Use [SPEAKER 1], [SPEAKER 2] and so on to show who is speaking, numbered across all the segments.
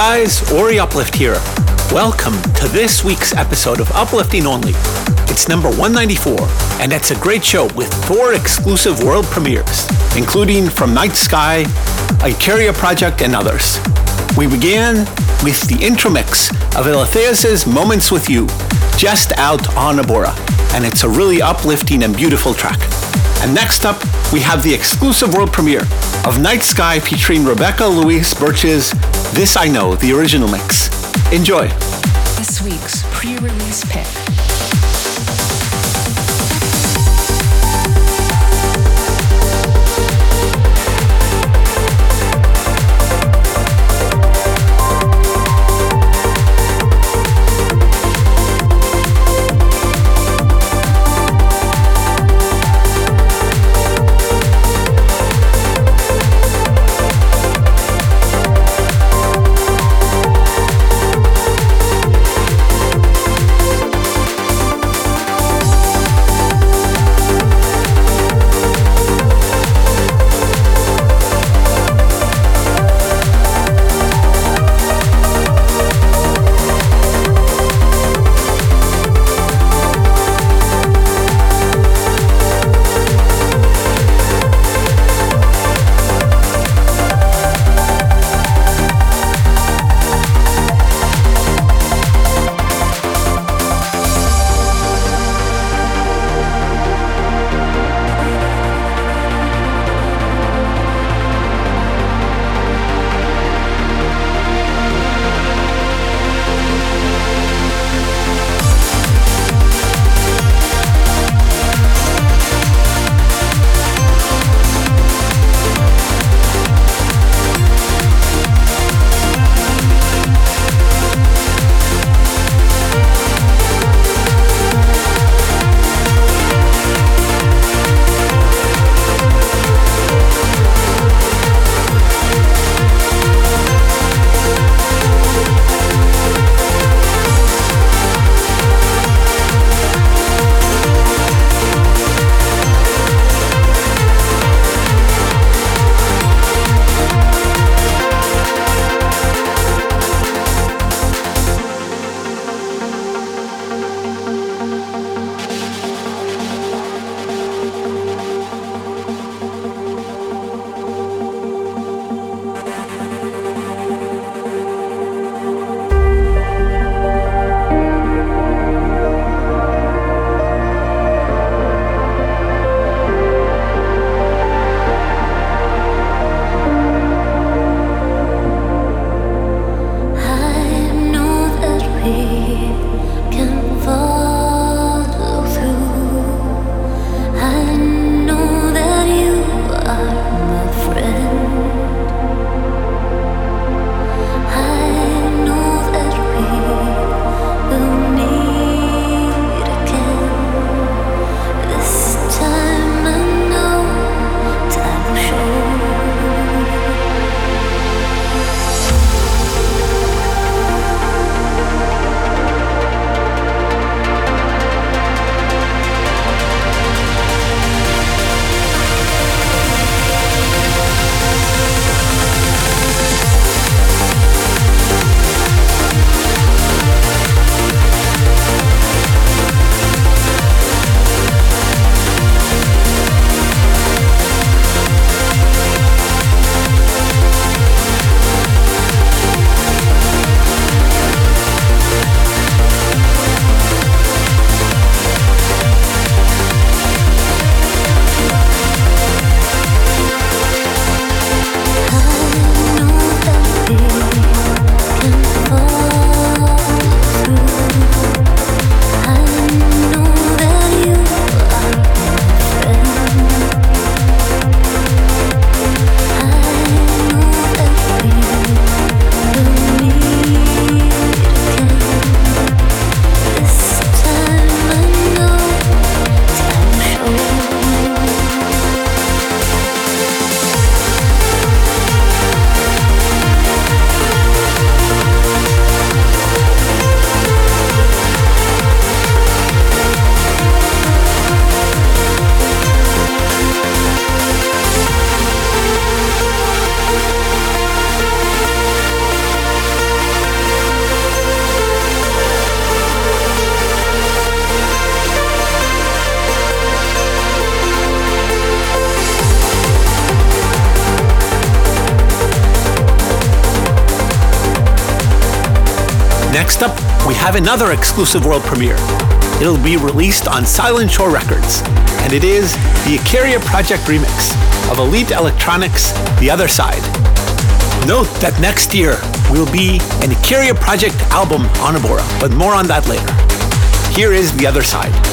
[SPEAKER 1] guys, Ori Uplift here. Welcome to this week's episode of Uplifting Only. It's number 194, and it's a great show with four exclusive world premieres, including From Night Sky, Icaria Project, and others. We began with the intro mix of Eletheus' Moments with You, just out on Abora, and it's a really uplifting and beautiful track. And next up, we have the exclusive world premiere of Night Sky featuring Rebecca Louise Burch's this I Know, the original mix. Enjoy!
[SPEAKER 2] This week's
[SPEAKER 1] pre release pick have another exclusive world premiere. It'll be released on Silent Shore Records, and it is the Icaria Project remix of Elite Electronics' The Other Side. Note that next year will be an Icaria Project album on Abora, but more on that later. Here is The Other Side.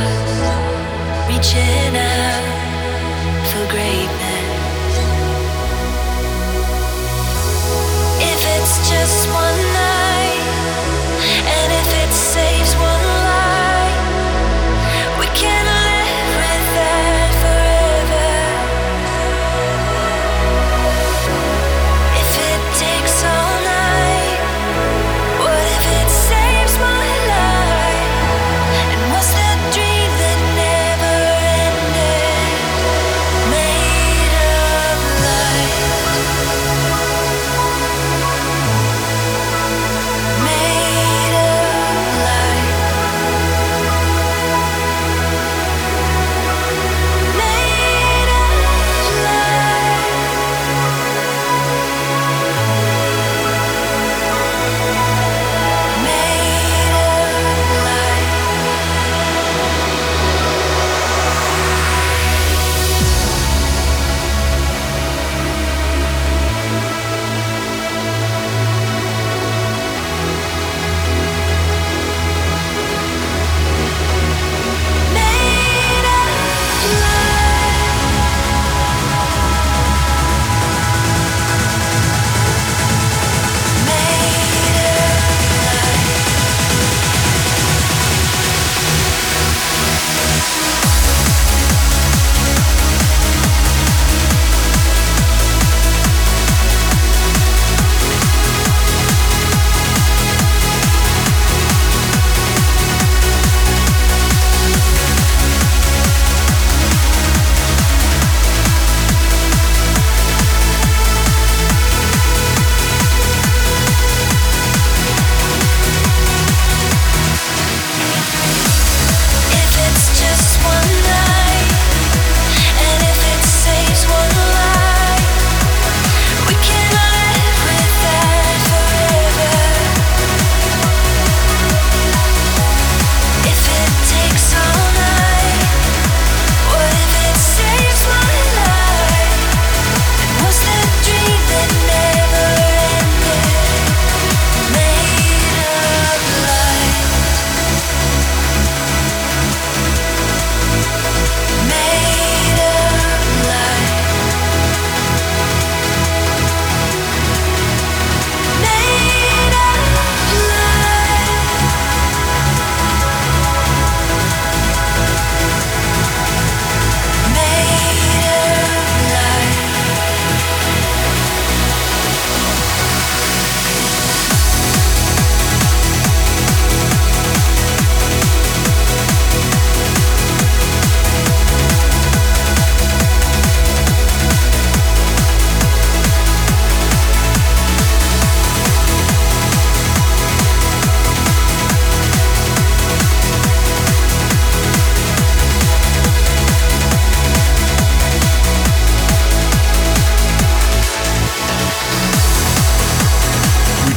[SPEAKER 3] us reaching out for greatness.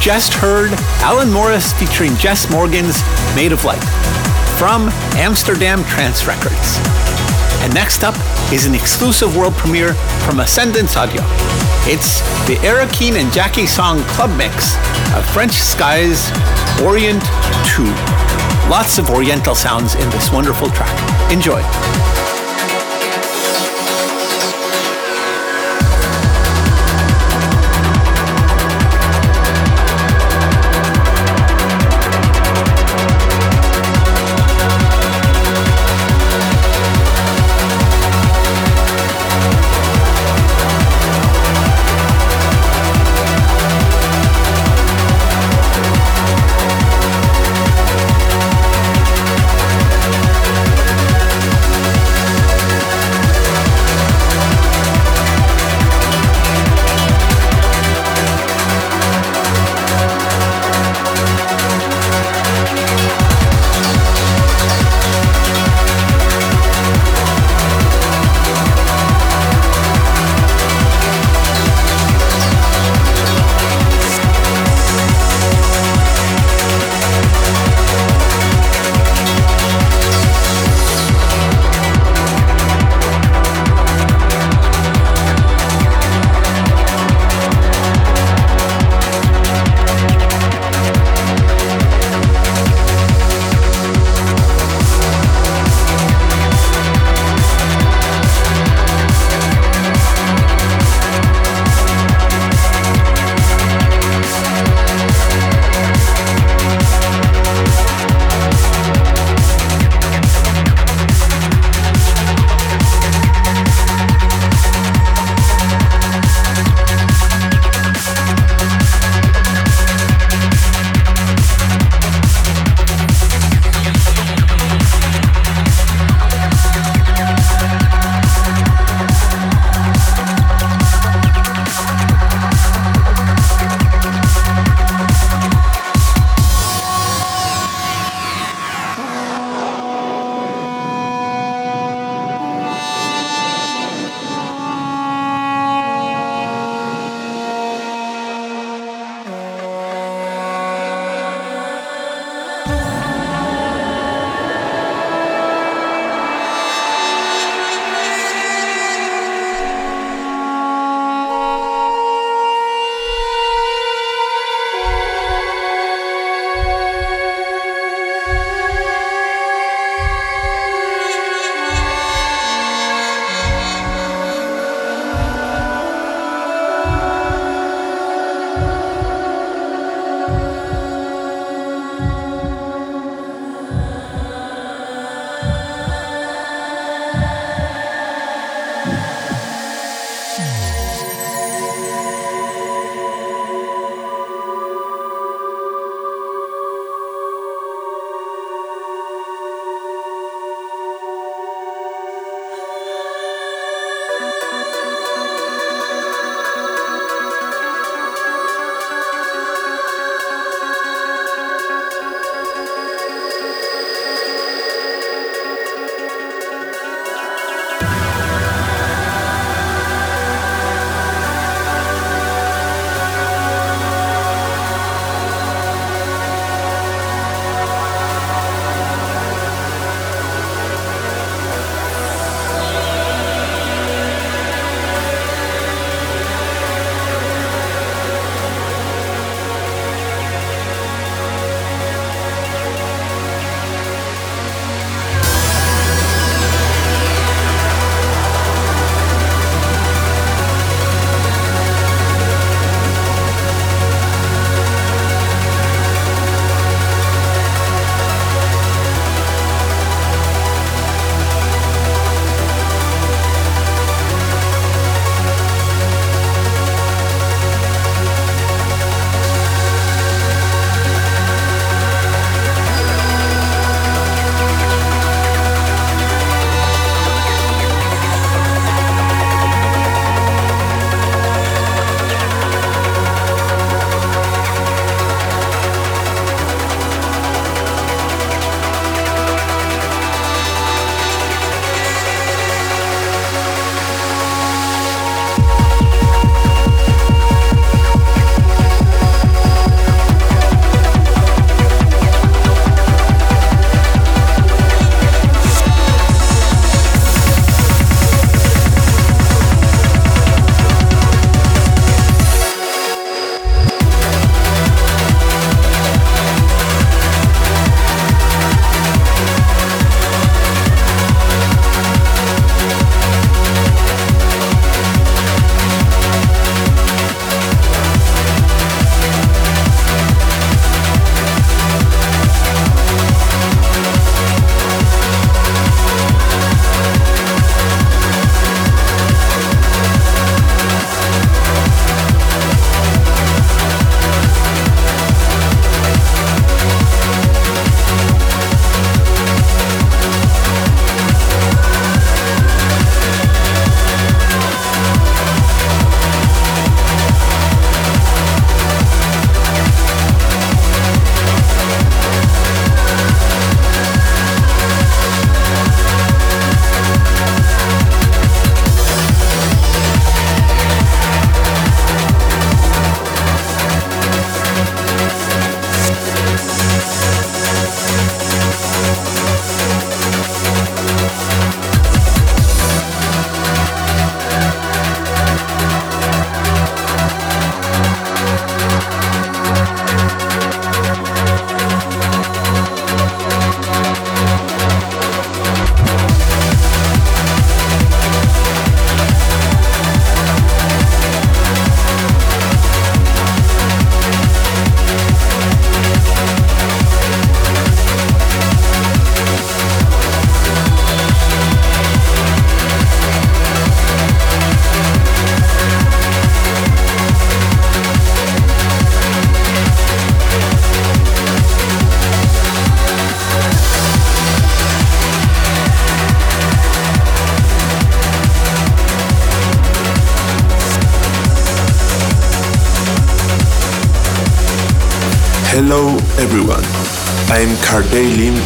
[SPEAKER 3] just
[SPEAKER 1] heard Alan Morris featuring Jess Morgan's Made of Light from Amsterdam Trance Records. And next up is an exclusive world premiere from Ascendance Audio. It's the Eric Keen and Jackie Song Club Mix of French Skies Orient 2. Lots of Oriental sounds in this wonderful track. Enjoy.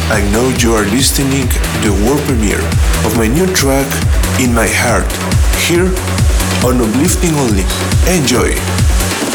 [SPEAKER 4] Carday know you are listening the world premiere of my new track In My Heart here on Uplifting Only. Enjoy!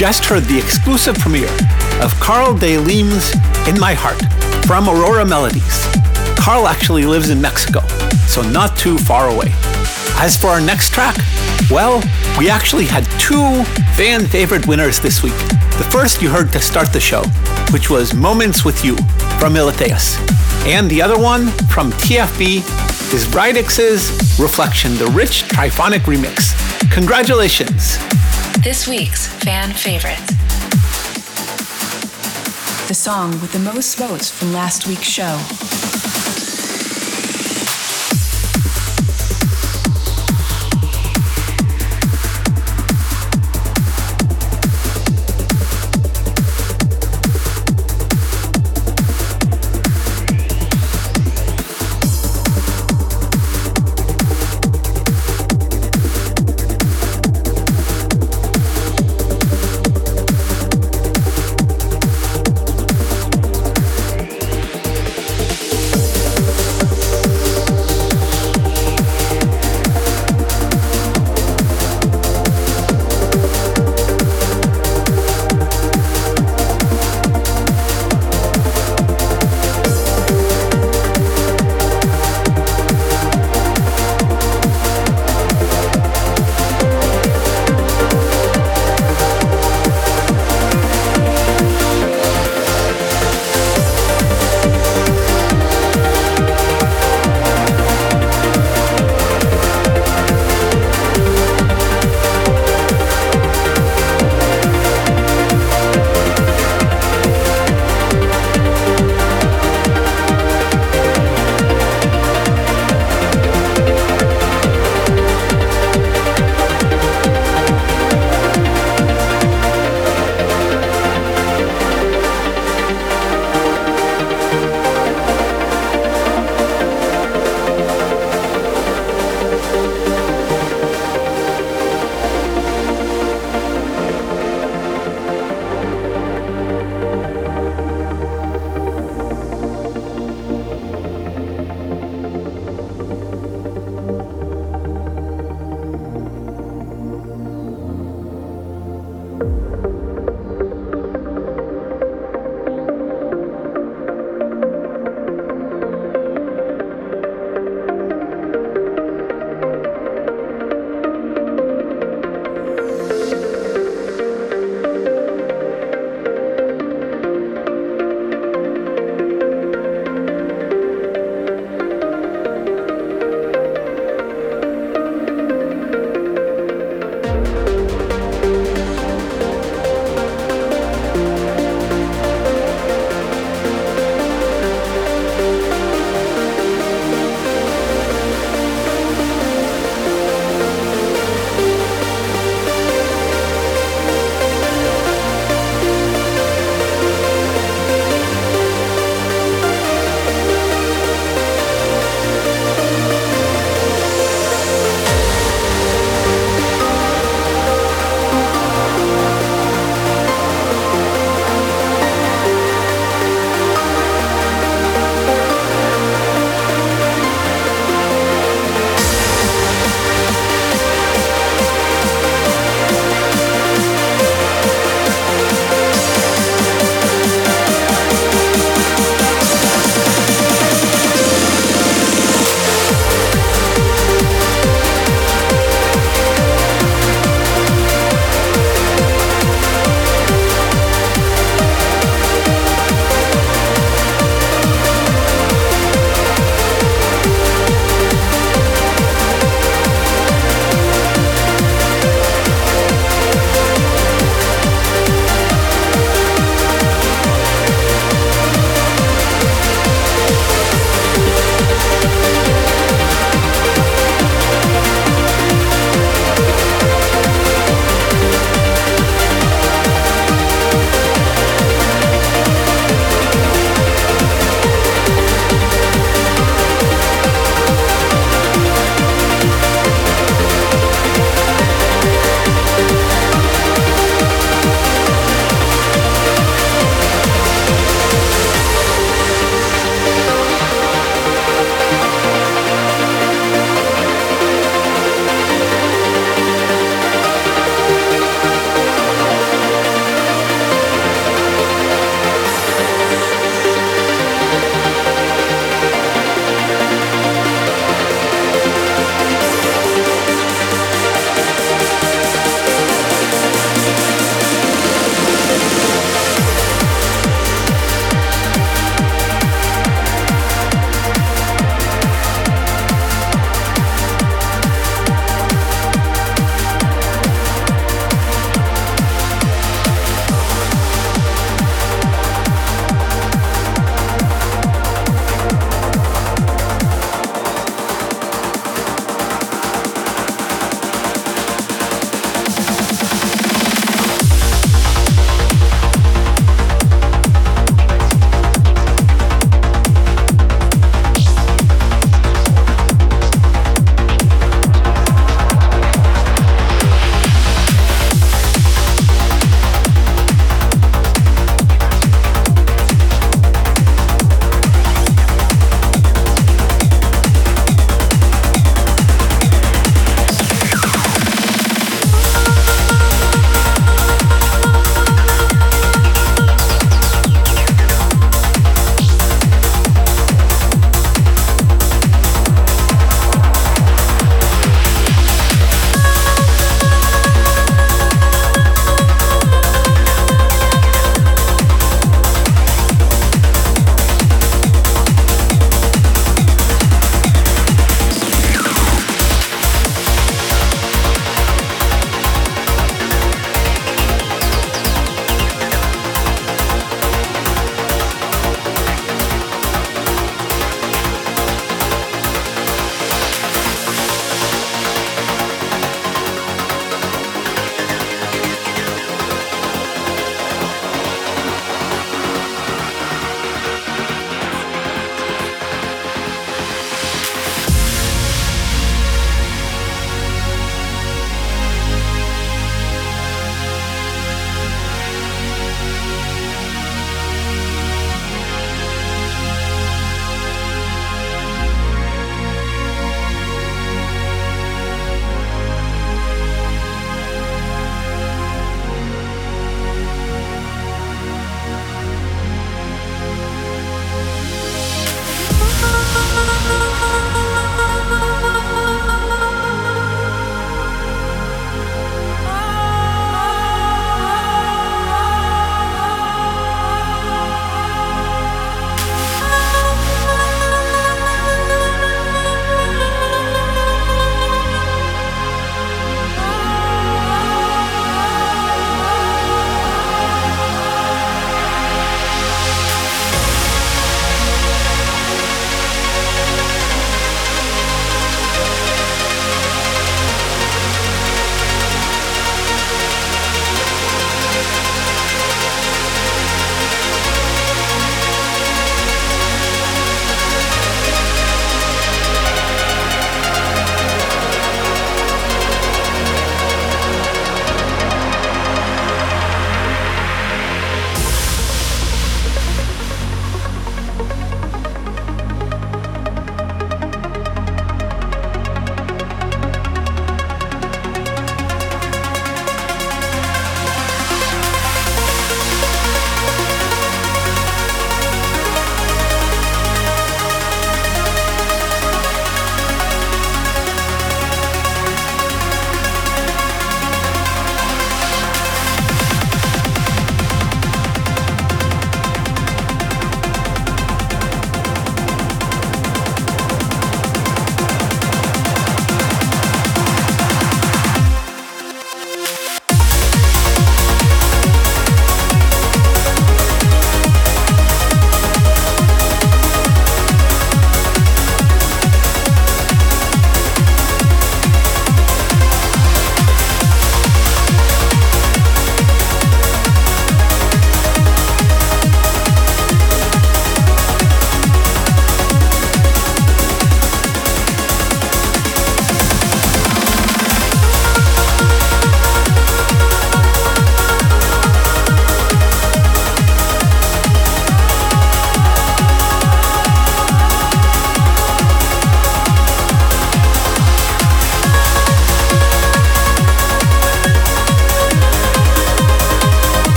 [SPEAKER 1] Just heard the exclusive premiere of Carl de Lim's In My Heart from Aurora Melodies. Carl actually lives in Mexico, so not too far away. As for our next track, well, we actually had two fan favorite winners this week. The first you heard to start the show, which was Moments with You from Militheus. And the other one from TFB is Rydix's Reflection, the rich triphonic remix. Congratulations!
[SPEAKER 5] This week's fan favorite.
[SPEAKER 2] The song with the most votes from last week's show.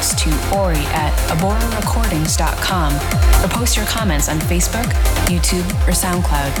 [SPEAKER 2] to ori at aborarecordings.com or post your comments on Facebook, YouTube, or SoundCloud.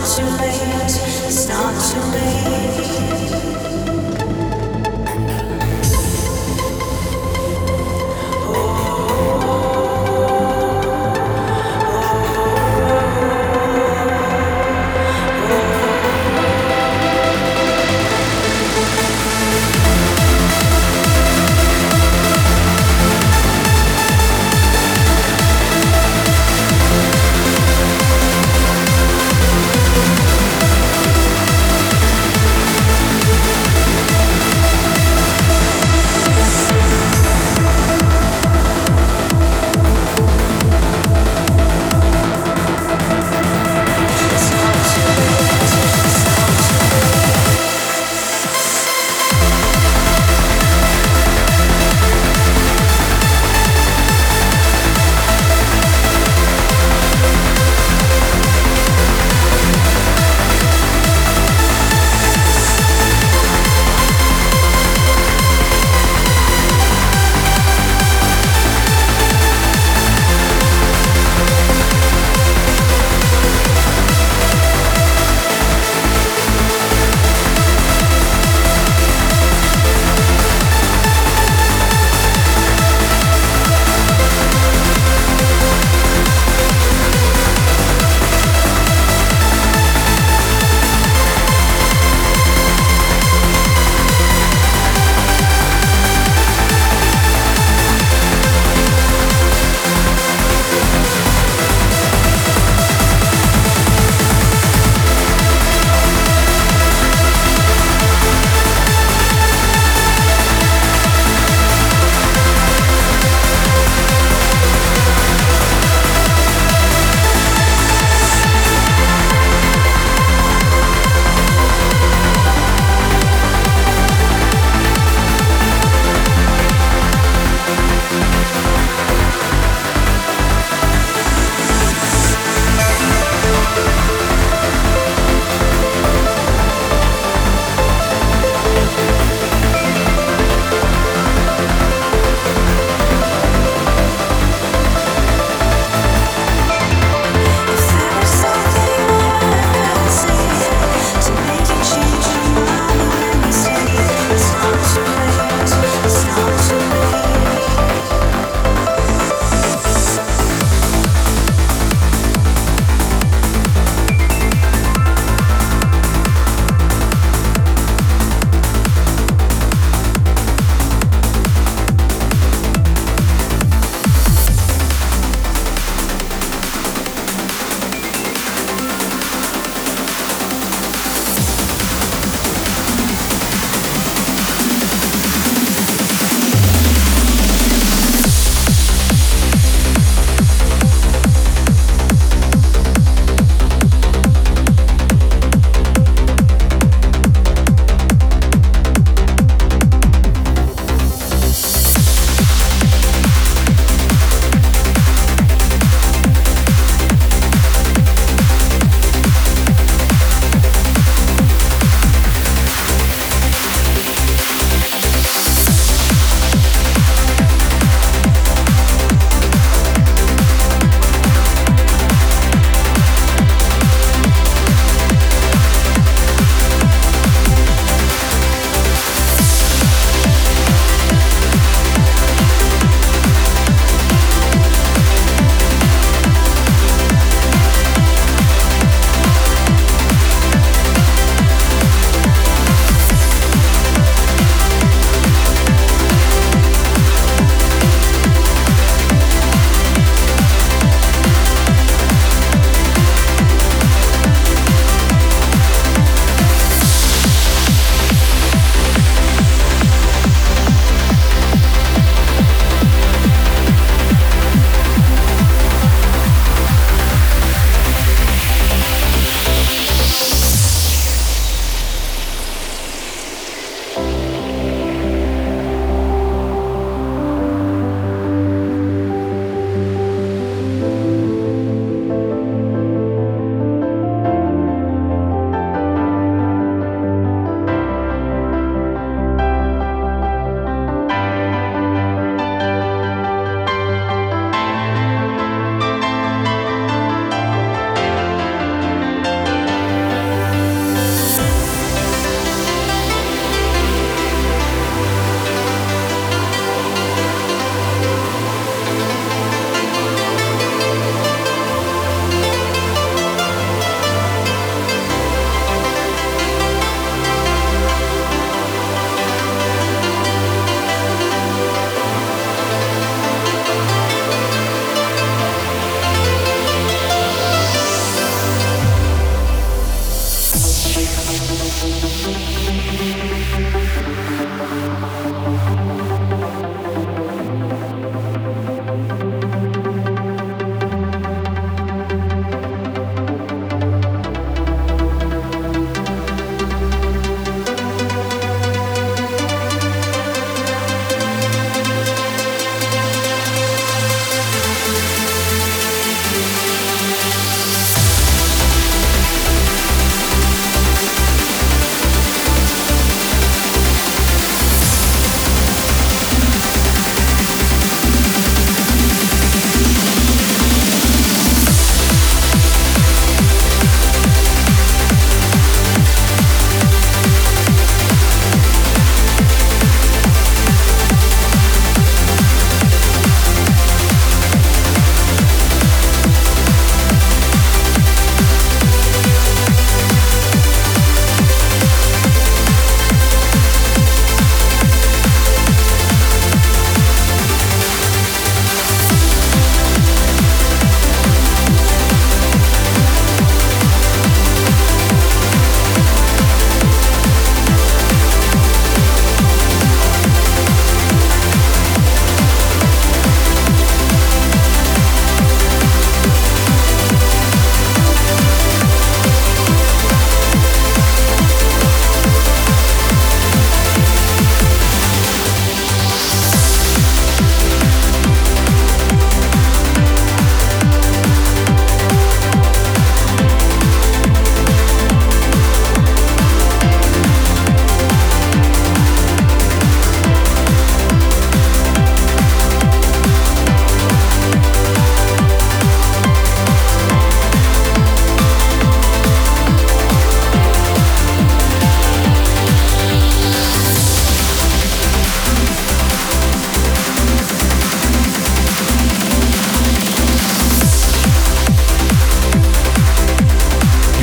[SPEAKER 3] Too late. It's not too late.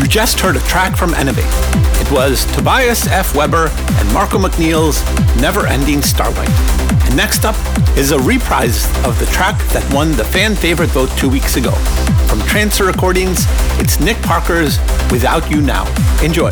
[SPEAKER 1] Just heard a track from Enemy. It was Tobias F. Weber and Marco McNeil's Never Ending Starlight. And next up is a reprise of the track that won the fan favorite vote two weeks ago. From Transfer Recordings, it's Nick Parker's Without You Now. Enjoy.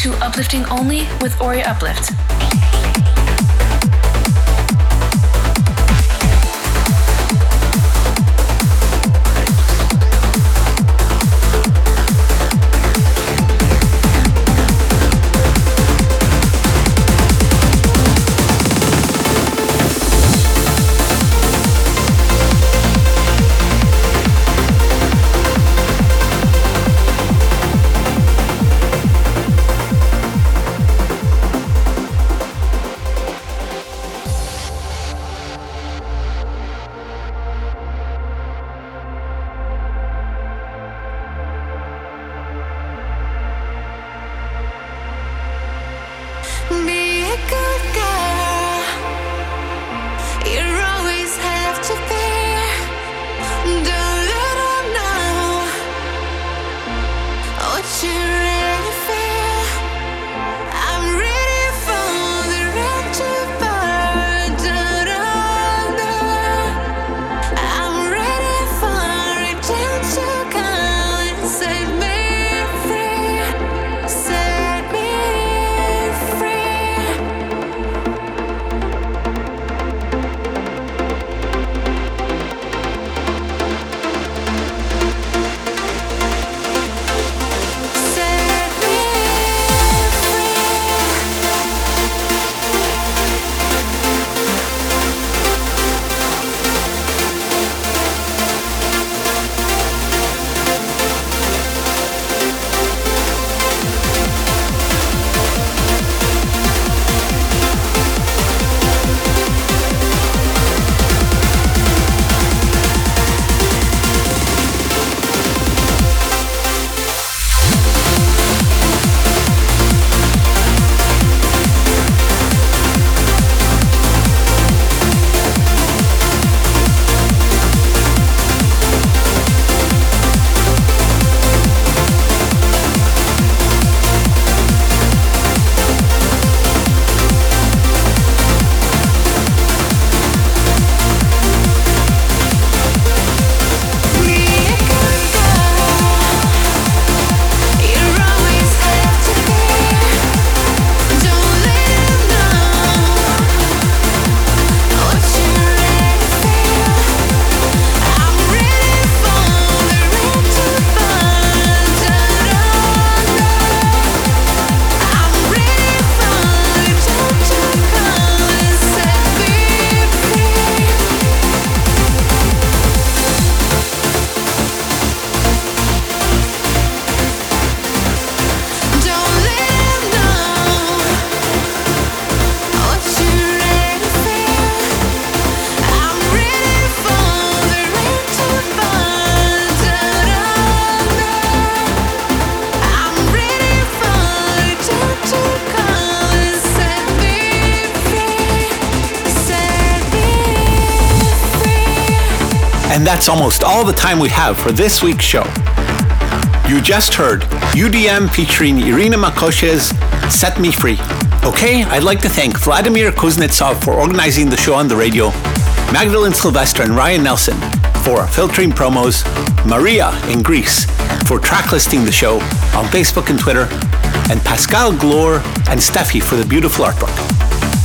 [SPEAKER 5] To Uplifting Only
[SPEAKER 3] with Ori Uplift.
[SPEAKER 1] That's almost all the time we have for this week's show. You just heard UDM featuring Irina Makoshe's Set Me Free. Okay, I'd like to thank Vladimir Kuznetsov for organizing the show on the radio, Magdalene Sylvester and Ryan Nelson for filtering promos, Maria in Greece for track listing the show on Facebook and Twitter, and Pascal Glore and Steffi for the beautiful artwork.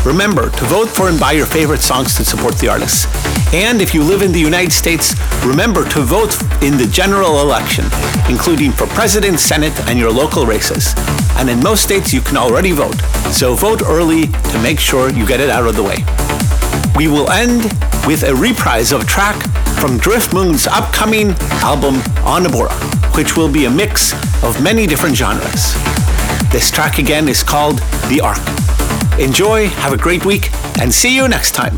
[SPEAKER 1] Remember to vote for and buy your favorite songs to support the artists. And if you live in the United States, remember to vote in the general election, including for president, senate, and your local races. And in most states, you can already vote. So vote early to make sure you get it out of the way. We will end with a reprise of a track from Driftmoon's upcoming album Onabora, which will be a mix of many different genres. This track again is called The Ark. Enjoy, have a great week, and see you next time.